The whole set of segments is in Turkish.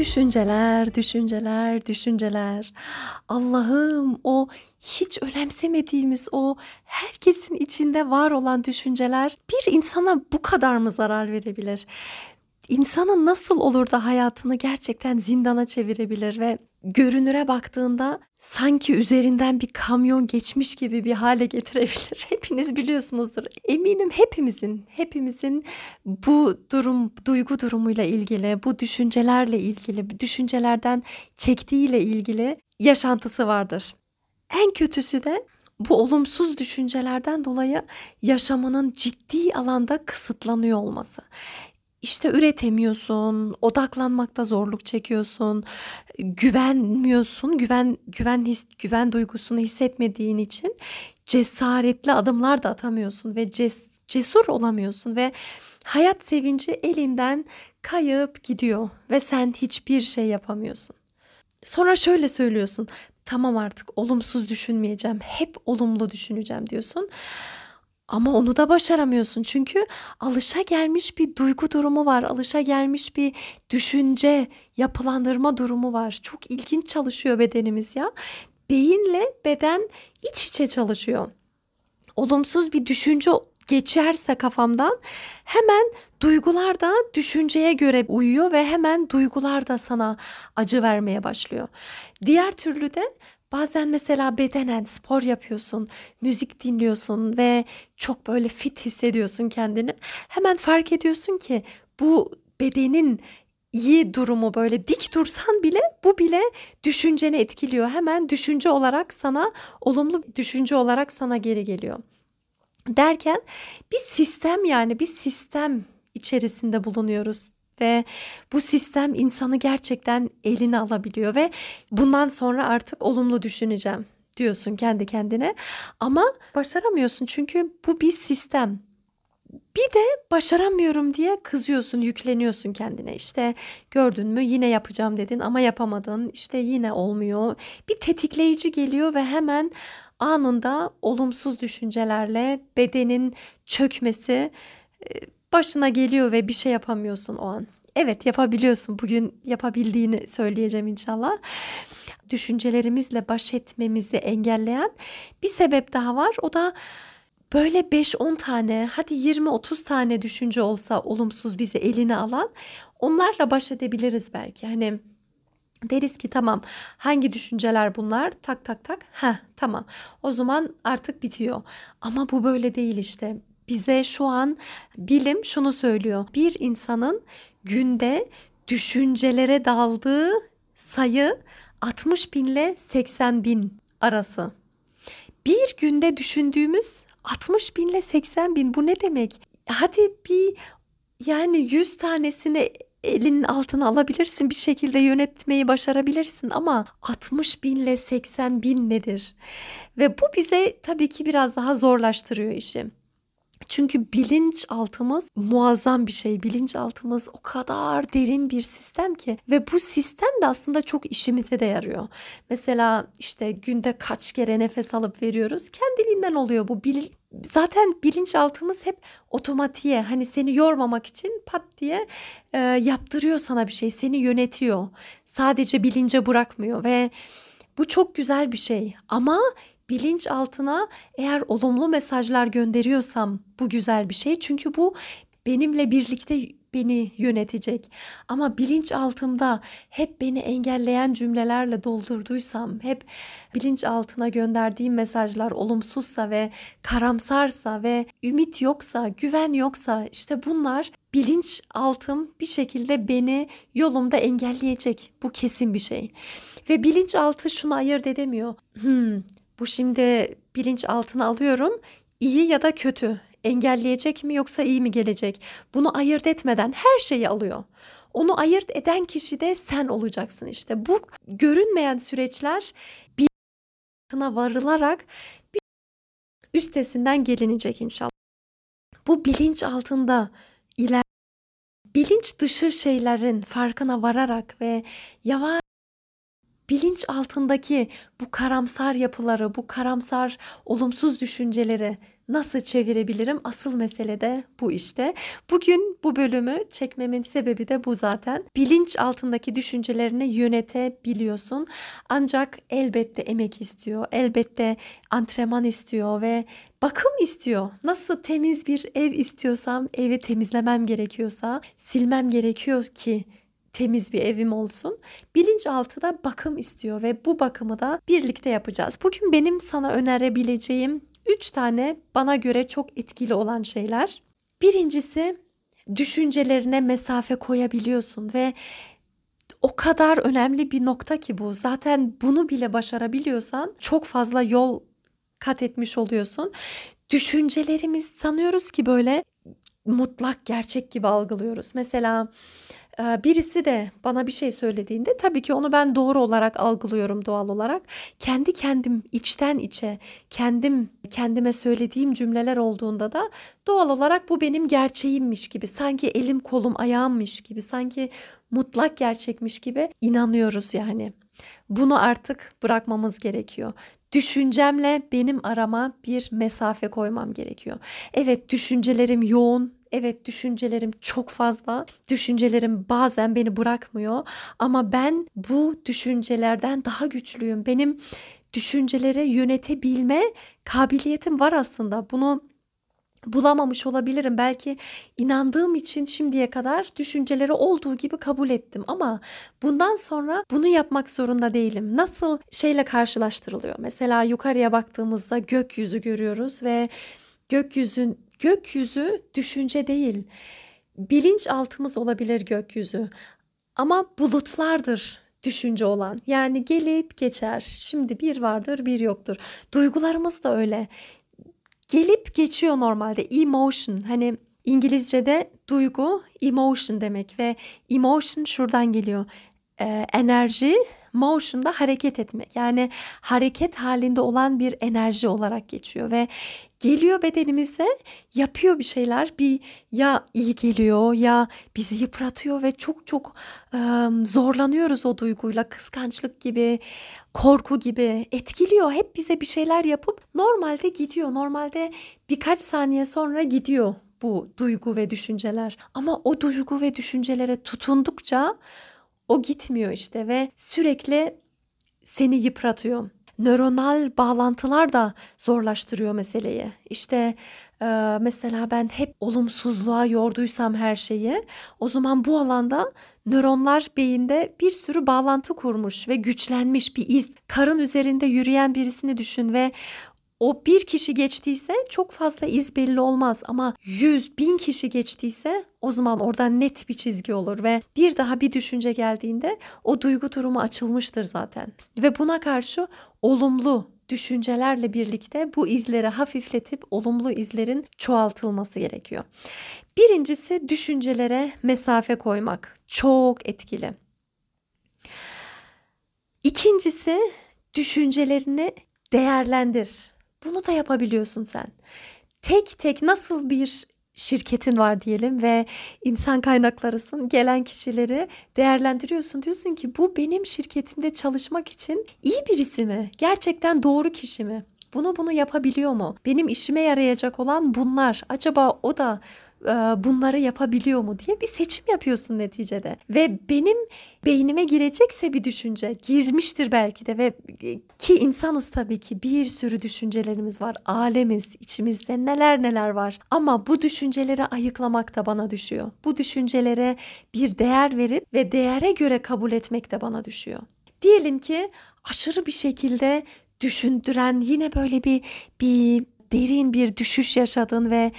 Düşünceler, düşünceler, düşünceler. Allah'ım o hiç önemsemediğimiz o herkesin içinde var olan düşünceler bir insana bu kadar mı zarar verebilir? İnsanın nasıl olur da hayatını gerçekten zindana çevirebilir ve görünüre baktığında sanki üzerinden bir kamyon geçmiş gibi bir hale getirebilir. Hepiniz biliyorsunuzdur. Eminim hepimizin, hepimizin bu durum, duygu durumuyla ilgili, bu düşüncelerle ilgili, düşüncelerden çektiğiyle ilgili yaşantısı vardır. En kötüsü de bu olumsuz düşüncelerden dolayı yaşamının ciddi alanda kısıtlanıyor olması işte üretemiyorsun, odaklanmakta zorluk çekiyorsun, güvenmiyorsun, güven güven his, güven duygusunu hissetmediğin için cesaretli adımlar da atamıyorsun ve ces, cesur olamıyorsun ve hayat sevinci elinden kayıp gidiyor ve sen hiçbir şey yapamıyorsun. Sonra şöyle söylüyorsun. Tamam artık olumsuz düşünmeyeceğim. Hep olumlu düşüneceğim diyorsun. Ama onu da başaramıyorsun çünkü alışa gelmiş bir duygu durumu var. Alışa gelmiş bir düşünce, yapılandırma durumu var. Çok ilginç çalışıyor bedenimiz ya. Beyinle beden iç içe çalışıyor. Olumsuz bir düşünce geçerse kafamdan hemen duygular da düşünceye göre uyuyor ve hemen duygular da sana acı vermeye başlıyor. Diğer türlü de Bazen mesela bedenen spor yapıyorsun, müzik dinliyorsun ve çok böyle fit hissediyorsun kendini. Hemen fark ediyorsun ki bu bedenin iyi durumu böyle dik dursan bile bu bile düşünceni etkiliyor. Hemen düşünce olarak sana olumlu düşünce olarak sana geri geliyor. Derken bir sistem yani bir sistem içerisinde bulunuyoruz ve bu sistem insanı gerçekten eline alabiliyor ve bundan sonra artık olumlu düşüneceğim diyorsun kendi kendine ama başaramıyorsun çünkü bu bir sistem. Bir de başaramıyorum diye kızıyorsun, yükleniyorsun kendine. İşte gördün mü yine yapacağım dedin ama yapamadın. İşte yine olmuyor. Bir tetikleyici geliyor ve hemen anında olumsuz düşüncelerle bedenin çökmesi başına geliyor ve bir şey yapamıyorsun o an. Evet yapabiliyorsun. Bugün yapabildiğini söyleyeceğim inşallah. Düşüncelerimizle baş etmemizi engelleyen bir sebep daha var. O da böyle 5-10 tane hadi 20-30 tane düşünce olsa olumsuz bizi eline alan onlarla baş edebiliriz belki. Hani deriz ki tamam hangi düşünceler bunlar tak tak tak ha tamam o zaman artık bitiyor ama bu böyle değil işte bize şu an bilim şunu söylüyor. Bir insanın günde düşüncelere daldığı sayı 60 bin ile 80 bin arası. Bir günde düşündüğümüz 60 bin ile 80 bin bu ne demek? Hadi bir yani 100 tanesini elinin altına alabilirsin bir şekilde yönetmeyi başarabilirsin ama 60 bin ile 80 bin nedir? Ve bu bize tabii ki biraz daha zorlaştırıyor işi. Çünkü bilinçaltımız muazzam bir şey. Bilinçaltımız o kadar derin bir sistem ki ve bu sistem de aslında çok işimize de yarıyor. Mesela işte günde kaç kere nefes alıp veriyoruz kendiliğinden oluyor bu. Bil, zaten bilinçaltımız hep otomatiğe hani seni yormamak için pat diye e, yaptırıyor sana bir şey. Seni yönetiyor. Sadece bilince bırakmıyor ve bu çok güzel bir şey ama bilinç altına eğer olumlu mesajlar gönderiyorsam bu güzel bir şey. Çünkü bu benimle birlikte beni yönetecek. Ama bilinç altımda hep beni engelleyen cümlelerle doldurduysam, hep bilinç altına gönderdiğim mesajlar olumsuzsa ve karamsarsa ve ümit yoksa, güven yoksa işte bunlar bilinç altım bir şekilde beni yolumda engelleyecek. Bu kesin bir şey. Ve bilinçaltı şunu ayırt edemiyor. Hmm, bu şimdi bilinç altına alıyorum. İyi ya da kötü engelleyecek mi yoksa iyi mi gelecek? Bunu ayırt etmeden her şeyi alıyor. Onu ayırt eden kişi de sen olacaksın işte. Bu görünmeyen süreçler bir varılarak bir üstesinden gelinecek inşallah. Bu bilinç altında iler bilinç dışı şeylerin farkına vararak ve yavaş bilinç altındaki bu karamsar yapıları, bu karamsar olumsuz düşünceleri nasıl çevirebilirim? Asıl mesele de bu işte. Bugün bu bölümü çekmemin sebebi de bu zaten. Bilinç altındaki düşüncelerini yönetebiliyorsun. Ancak elbette emek istiyor. Elbette antrenman istiyor ve bakım istiyor. Nasıl temiz bir ev istiyorsam, evi temizlemem gerekiyorsa, silmem gerekiyor ki temiz bir evim olsun. Bilinçaltı da bakım istiyor ve bu bakımı da birlikte yapacağız. Bugün benim sana önerebileceğim 3 tane bana göre çok etkili olan şeyler. Birincisi düşüncelerine mesafe koyabiliyorsun ve o kadar önemli bir nokta ki bu. Zaten bunu bile başarabiliyorsan çok fazla yol kat etmiş oluyorsun. Düşüncelerimiz sanıyoruz ki böyle mutlak gerçek gibi algılıyoruz. Mesela birisi de bana bir şey söylediğinde tabii ki onu ben doğru olarak algılıyorum doğal olarak. Kendi kendim içten içe kendim kendime söylediğim cümleler olduğunda da doğal olarak bu benim gerçeğimmiş gibi sanki elim kolum ayağımmış gibi sanki mutlak gerçekmiş gibi inanıyoruz yani. Bunu artık bırakmamız gerekiyor. Düşüncemle benim arama bir mesafe koymam gerekiyor. Evet düşüncelerim yoğun, Evet düşüncelerim çok fazla. Düşüncelerim bazen beni bırakmıyor ama ben bu düşüncelerden daha güçlüyüm. Benim düşüncelere yönetebilme kabiliyetim var aslında. Bunu bulamamış olabilirim. Belki inandığım için şimdiye kadar düşünceleri olduğu gibi kabul ettim ama bundan sonra bunu yapmak zorunda değilim. Nasıl şeyle karşılaştırılıyor? Mesela yukarıya baktığımızda gökyüzü görüyoruz ve gökyüzün Gökyüzü düşünce değil. Bilinç altımız olabilir gökyüzü. Ama bulutlardır düşünce olan. Yani gelip geçer. Şimdi bir vardır, bir yoktur. Duygularımız da öyle. Gelip geçiyor normalde. Emotion hani İngilizce'de duygu emotion demek ve emotion şuradan geliyor. Ee, enerji motion da hareket etmek. Yani hareket halinde olan bir enerji olarak geçiyor ve geliyor bedenimize yapıyor bir şeyler. Bir ya iyi geliyor ya bizi yıpratıyor ve çok çok e, zorlanıyoruz o duyguyla. Kıskançlık gibi korku gibi etkiliyor. Hep bize bir şeyler yapıp normalde gidiyor. Normalde birkaç saniye sonra gidiyor bu duygu ve düşünceler. Ama o duygu ve düşüncelere tutundukça o gitmiyor işte ve sürekli seni yıpratıyor. Nöronal bağlantılar da zorlaştırıyor meseleyi. İşte e, mesela ben hep olumsuzluğa yorduysam her şeyi o zaman bu alanda nöronlar beyinde bir sürü bağlantı kurmuş ve güçlenmiş bir iz. Karın üzerinde yürüyen birisini düşün ve o bir kişi geçtiyse çok fazla iz belli olmaz ama yüz bin kişi geçtiyse o zaman orada net bir çizgi olur ve bir daha bir düşünce geldiğinde o duygu durumu açılmıştır zaten. Ve buna karşı olumlu düşüncelerle birlikte bu izleri hafifletip olumlu izlerin çoğaltılması gerekiyor. Birincisi düşüncelere mesafe koymak çok etkili. İkincisi düşüncelerini değerlendir. Bunu da yapabiliyorsun sen. Tek tek nasıl bir şirketin var diyelim ve insan kaynaklarısın gelen kişileri değerlendiriyorsun diyorsun ki bu benim şirketimde çalışmak için iyi birisi mi? Gerçekten doğru kişi mi? Bunu bunu yapabiliyor mu? Benim işime yarayacak olan bunlar. Acaba o da bunları yapabiliyor mu diye bir seçim yapıyorsun neticede. Ve benim beynime girecekse bir düşünce girmiştir belki de ve ki insanız tabii ki bir sürü düşüncelerimiz var. Alemiz, içimizde neler neler var. Ama bu düşünceleri ayıklamak da bana düşüyor. Bu düşüncelere bir değer verip ve değere göre kabul etmek de bana düşüyor. Diyelim ki aşırı bir şekilde düşündüren yine böyle bir bir derin bir düşüş yaşadın ve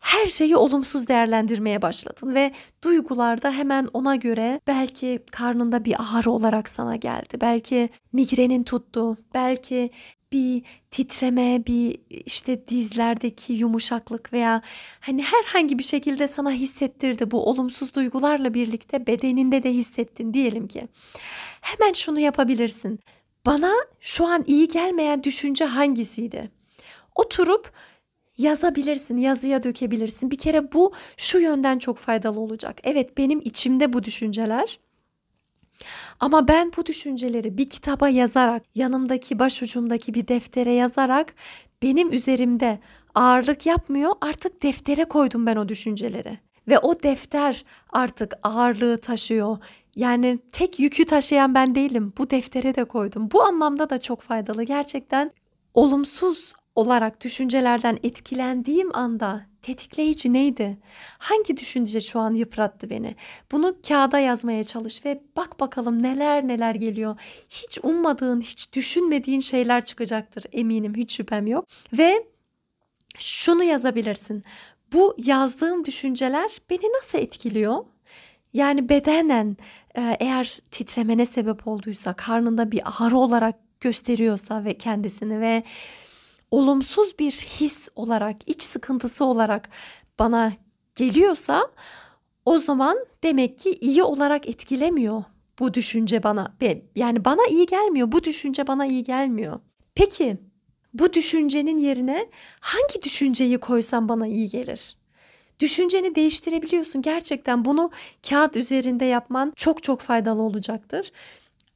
her şeyi olumsuz değerlendirmeye başladın ve duygularda hemen ona göre belki karnında bir ağrı olarak sana geldi. Belki migrenin tuttu. Belki bir titreme, bir işte dizlerdeki yumuşaklık veya hani herhangi bir şekilde sana hissettirdi bu olumsuz duygularla birlikte bedeninde de hissettin diyelim ki. Hemen şunu yapabilirsin. Bana şu an iyi gelmeyen düşünce hangisiydi? Oturup yazabilirsin, yazıya dökebilirsin. Bir kere bu şu yönden çok faydalı olacak. Evet benim içimde bu düşünceler. Ama ben bu düşünceleri bir kitaba yazarak, yanımdaki başucumdaki bir deftere yazarak benim üzerimde ağırlık yapmıyor. Artık deftere koydum ben o düşünceleri. Ve o defter artık ağırlığı taşıyor. Yani tek yükü taşıyan ben değilim. Bu deftere de koydum. Bu anlamda da çok faydalı. Gerçekten olumsuz olarak düşüncelerden etkilendiğim anda tetikleyici neydi? Hangi düşünce şu an yıprattı beni? Bunu kağıda yazmaya çalış ve bak bakalım neler neler geliyor. Hiç ummadığın, hiç düşünmediğin şeyler çıkacaktır eminim, hiç şüphem yok. Ve şunu yazabilirsin. Bu yazdığım düşünceler beni nasıl etkiliyor? Yani bedenen eğer titremene sebep olduysa, karnında bir ağrı olarak gösteriyorsa ve kendisini ve olumsuz bir his olarak, iç sıkıntısı olarak bana geliyorsa o zaman demek ki iyi olarak etkilemiyor bu düşünce bana. Yani bana iyi gelmiyor. Bu düşünce bana iyi gelmiyor. Peki bu düşüncenin yerine hangi düşünceyi koysam bana iyi gelir? Düşünceni değiştirebiliyorsun. Gerçekten bunu kağıt üzerinde yapman çok çok faydalı olacaktır.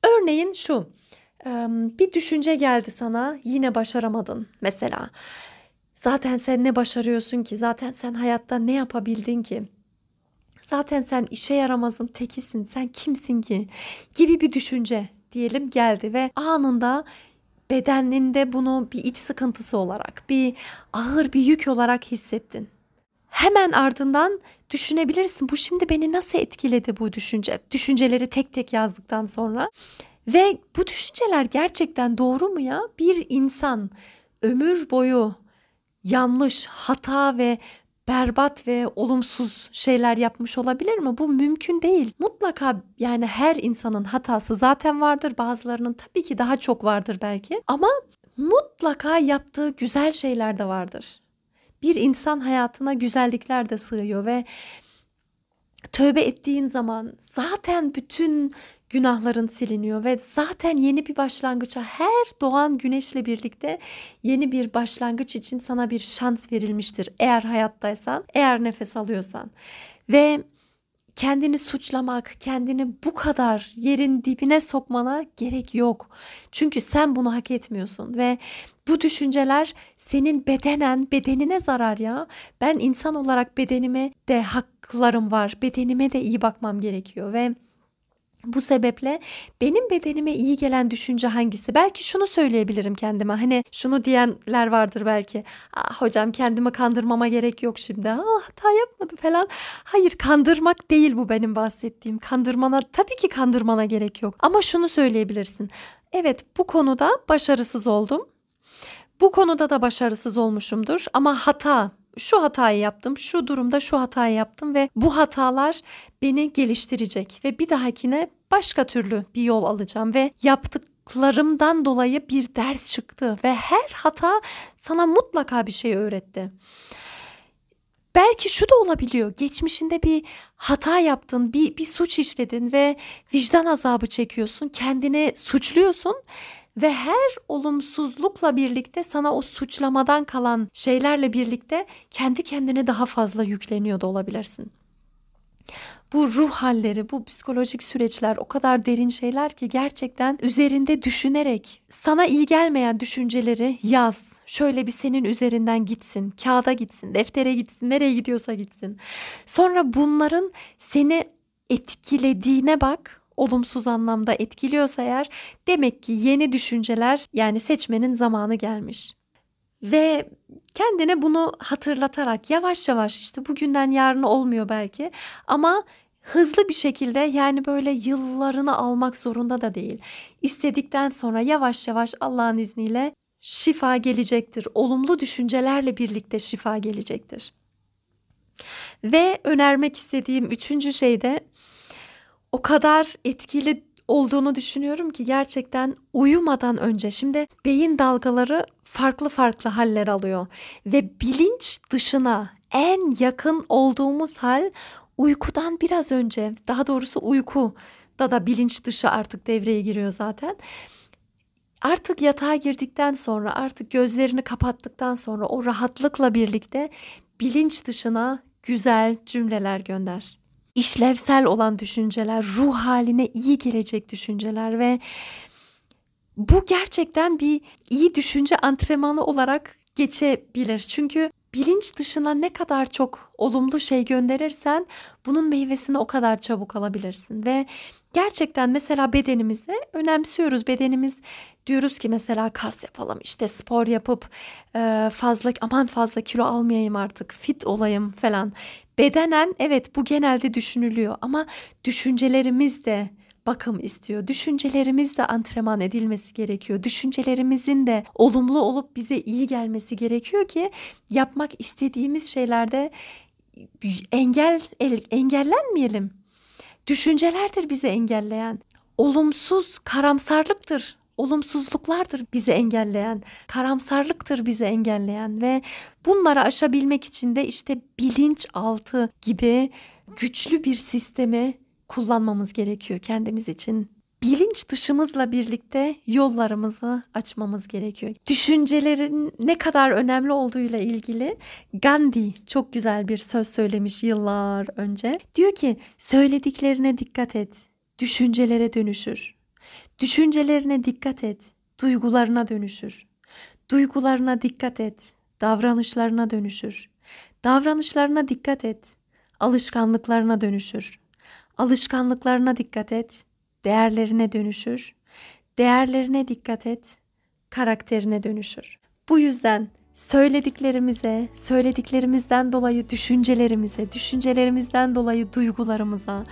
Örneğin şu bir düşünce geldi sana yine başaramadın mesela. Zaten sen ne başarıyorsun ki? Zaten sen hayatta ne yapabildin ki? Zaten sen işe yaramazın tekisin. Sen kimsin ki? Gibi bir düşünce diyelim geldi ve anında bedeninde bunu bir iç sıkıntısı olarak, bir ağır bir yük olarak hissettin. Hemen ardından düşünebilirsin. Bu şimdi beni nasıl etkiledi bu düşünce? Düşünceleri tek tek yazdıktan sonra ve bu düşünceler gerçekten doğru mu ya? Bir insan ömür boyu yanlış, hata ve berbat ve olumsuz şeyler yapmış olabilir mi? Bu mümkün değil. Mutlaka yani her insanın hatası zaten vardır. Bazılarının tabii ki daha çok vardır belki. Ama mutlaka yaptığı güzel şeyler de vardır. Bir insan hayatına güzellikler de sığıyor ve tövbe ettiğin zaman zaten bütün günahların siliniyor ve zaten yeni bir başlangıça her doğan güneşle birlikte yeni bir başlangıç için sana bir şans verilmiştir. Eğer hayattaysan, eğer nefes alıyorsan ve kendini suçlamak, kendini bu kadar yerin dibine sokmana gerek yok. Çünkü sen bunu hak etmiyorsun ve bu düşünceler senin bedenen, bedenine zarar ya. Ben insan olarak bedenime de haklarım var. Bedenime de iyi bakmam gerekiyor ve bu sebeple benim bedenime iyi gelen düşünce hangisi? Belki şunu söyleyebilirim kendime. Hani şunu diyenler vardır belki. Ah hocam kendimi kandırmama gerek yok şimdi. Ah hata yapmadım falan. Hayır kandırmak değil bu benim bahsettiğim. Kandırmana tabii ki kandırmana gerek yok. Ama şunu söyleyebilirsin. Evet bu konuda başarısız oldum. Bu konuda da başarısız olmuşumdur ama hata şu hatayı yaptım, şu durumda şu hatayı yaptım ve bu hatalar beni geliştirecek ve bir dahakine başka türlü bir yol alacağım ve yaptıklarımdan dolayı bir ders çıktı ve her hata sana mutlaka bir şey öğretti. Belki şu da olabiliyor. Geçmişinde bir hata yaptın, bir, bir suç işledin ve vicdan azabı çekiyorsun. Kendini suçluyorsun ve her olumsuzlukla birlikte sana o suçlamadan kalan şeylerle birlikte kendi kendine daha fazla yükleniyor da olabilirsin. Bu ruh halleri, bu psikolojik süreçler o kadar derin şeyler ki gerçekten üzerinde düşünerek sana iyi gelmeyen düşünceleri yaz. Şöyle bir senin üzerinden gitsin, kağıda gitsin, deftere gitsin, nereye gidiyorsa gitsin. Sonra bunların seni etkilediğine bak olumsuz anlamda etkiliyorsa eğer demek ki yeni düşünceler yani seçmenin zamanı gelmiş. Ve kendine bunu hatırlatarak yavaş yavaş işte bugünden yarına olmuyor belki ama hızlı bir şekilde yani böyle yıllarını almak zorunda da değil. İstedikten sonra yavaş yavaş Allah'ın izniyle şifa gelecektir. Olumlu düşüncelerle birlikte şifa gelecektir. Ve önermek istediğim üçüncü şey de o kadar etkili olduğunu düşünüyorum ki gerçekten uyumadan önce şimdi beyin dalgaları farklı farklı haller alıyor ve bilinç dışına en yakın olduğumuz hal uykudan biraz önce daha doğrusu uyku da da bilinç dışı artık devreye giriyor zaten. Artık yatağa girdikten sonra artık gözlerini kapattıktan sonra o rahatlıkla birlikte bilinç dışına güzel cümleler gönder. İşlevsel olan düşünceler, ruh haline iyi gelecek düşünceler ve bu gerçekten bir iyi düşünce antrenmanı olarak geçebilir. Çünkü bilinç dışına ne kadar çok olumlu şey gönderirsen bunun meyvesini o kadar çabuk alabilirsin ve gerçekten mesela bedenimizi önemsiyoruz. Bedenimiz diyoruz ki mesela kas yapalım işte spor yapıp fazla aman fazla kilo almayayım artık fit olayım falan. Bedenen evet bu genelde düşünülüyor ama düşüncelerimiz de bakım istiyor. Düşüncelerimiz de antrenman edilmesi gerekiyor. Düşüncelerimizin de olumlu olup bize iyi gelmesi gerekiyor ki yapmak istediğimiz şeylerde engel engellenmeyelim. Düşüncelerdir bizi engelleyen. Olumsuz karamsarlıktır olumsuzluklardır bizi engelleyen, karamsarlıktır bizi engelleyen ve bunları aşabilmek için de işte bilinçaltı gibi güçlü bir sistemi kullanmamız gerekiyor kendimiz için. Bilinç dışımızla birlikte yollarımızı açmamız gerekiyor. Düşüncelerin ne kadar önemli olduğuyla ilgili Gandhi çok güzel bir söz söylemiş yıllar önce. Diyor ki söylediklerine dikkat et. Düşüncelere dönüşür. Düşüncelerine dikkat et. Duygularına dönüşür. Duygularına dikkat et. Davranışlarına dönüşür. Davranışlarına dikkat et. Alışkanlıklarına dönüşür. Alışkanlıklarına dikkat et, değerlerine dönüşür. Değerlerine dikkat et, karakterine dönüşür. Bu yüzden söylediklerimize, söylediklerimizden dolayı düşüncelerimize, düşüncelerimizden dolayı duygularımıza,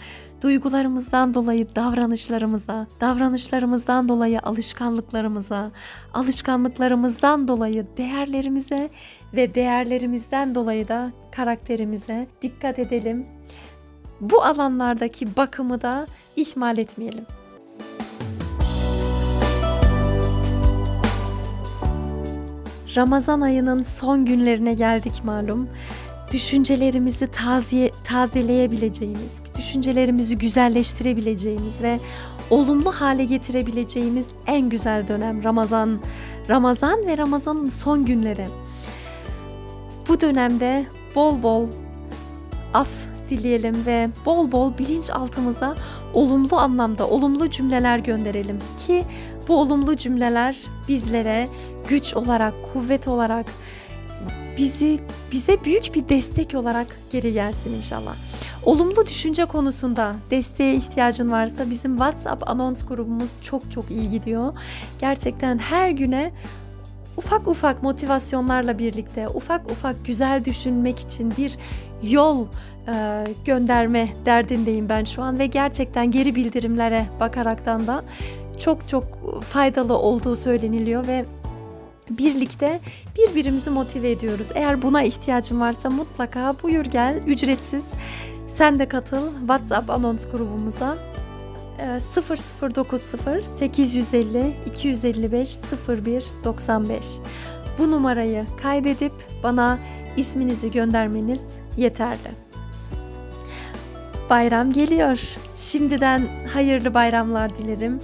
duygularımızdan dolayı davranışlarımıza, davranışlarımızdan dolayı alışkanlıklarımıza, alışkanlıklarımızdan dolayı değerlerimize ve değerlerimizden dolayı da karakterimize dikkat edelim bu alanlardaki bakımı da ihmal etmeyelim. Ramazan ayının son günlerine geldik malum. Düşüncelerimizi taziye, tazeleyebileceğimiz, düşüncelerimizi güzelleştirebileceğimiz ve olumlu hale getirebileceğimiz en güzel dönem Ramazan. Ramazan ve Ramazan'ın son günleri. Bu dönemde bol bol af dileyelim ve bol bol bilinçaltımıza olumlu anlamda olumlu cümleler gönderelim ki bu olumlu cümleler bizlere güç olarak, kuvvet olarak bizi bize büyük bir destek olarak geri gelsin inşallah. Olumlu düşünce konusunda desteğe ihtiyacın varsa bizim WhatsApp anons grubumuz çok çok iyi gidiyor. Gerçekten her güne ufak ufak motivasyonlarla birlikte ufak ufak güzel düşünmek için bir yol e, gönderme derdindeyim ben şu an ve gerçekten geri bildirimlere bakaraktan da çok çok faydalı olduğu söyleniliyor ve birlikte birbirimizi motive ediyoruz. Eğer buna ihtiyacın varsa mutlaka buyur gel ücretsiz. Sen de katıl WhatsApp anons grubumuza. 0090 850 255 01 95 bu numarayı kaydedip bana isminizi göndermeniz yeterli. Bayram geliyor. Şimdiden hayırlı bayramlar dilerim.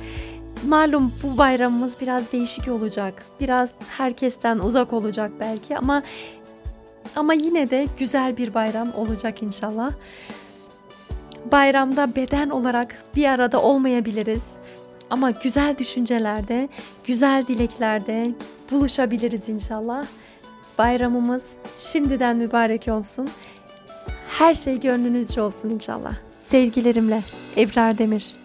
Malum bu bayramımız biraz değişik olacak. Biraz herkesten uzak olacak belki ama ama yine de güzel bir bayram olacak inşallah. Bayramda beden olarak bir arada olmayabiliriz. Ama güzel düşüncelerde, güzel dileklerde buluşabiliriz inşallah. Bayramımız şimdiden mübarek olsun. Her şey gönlünüzce olsun inşallah. Sevgilerimle Ebrar Demir.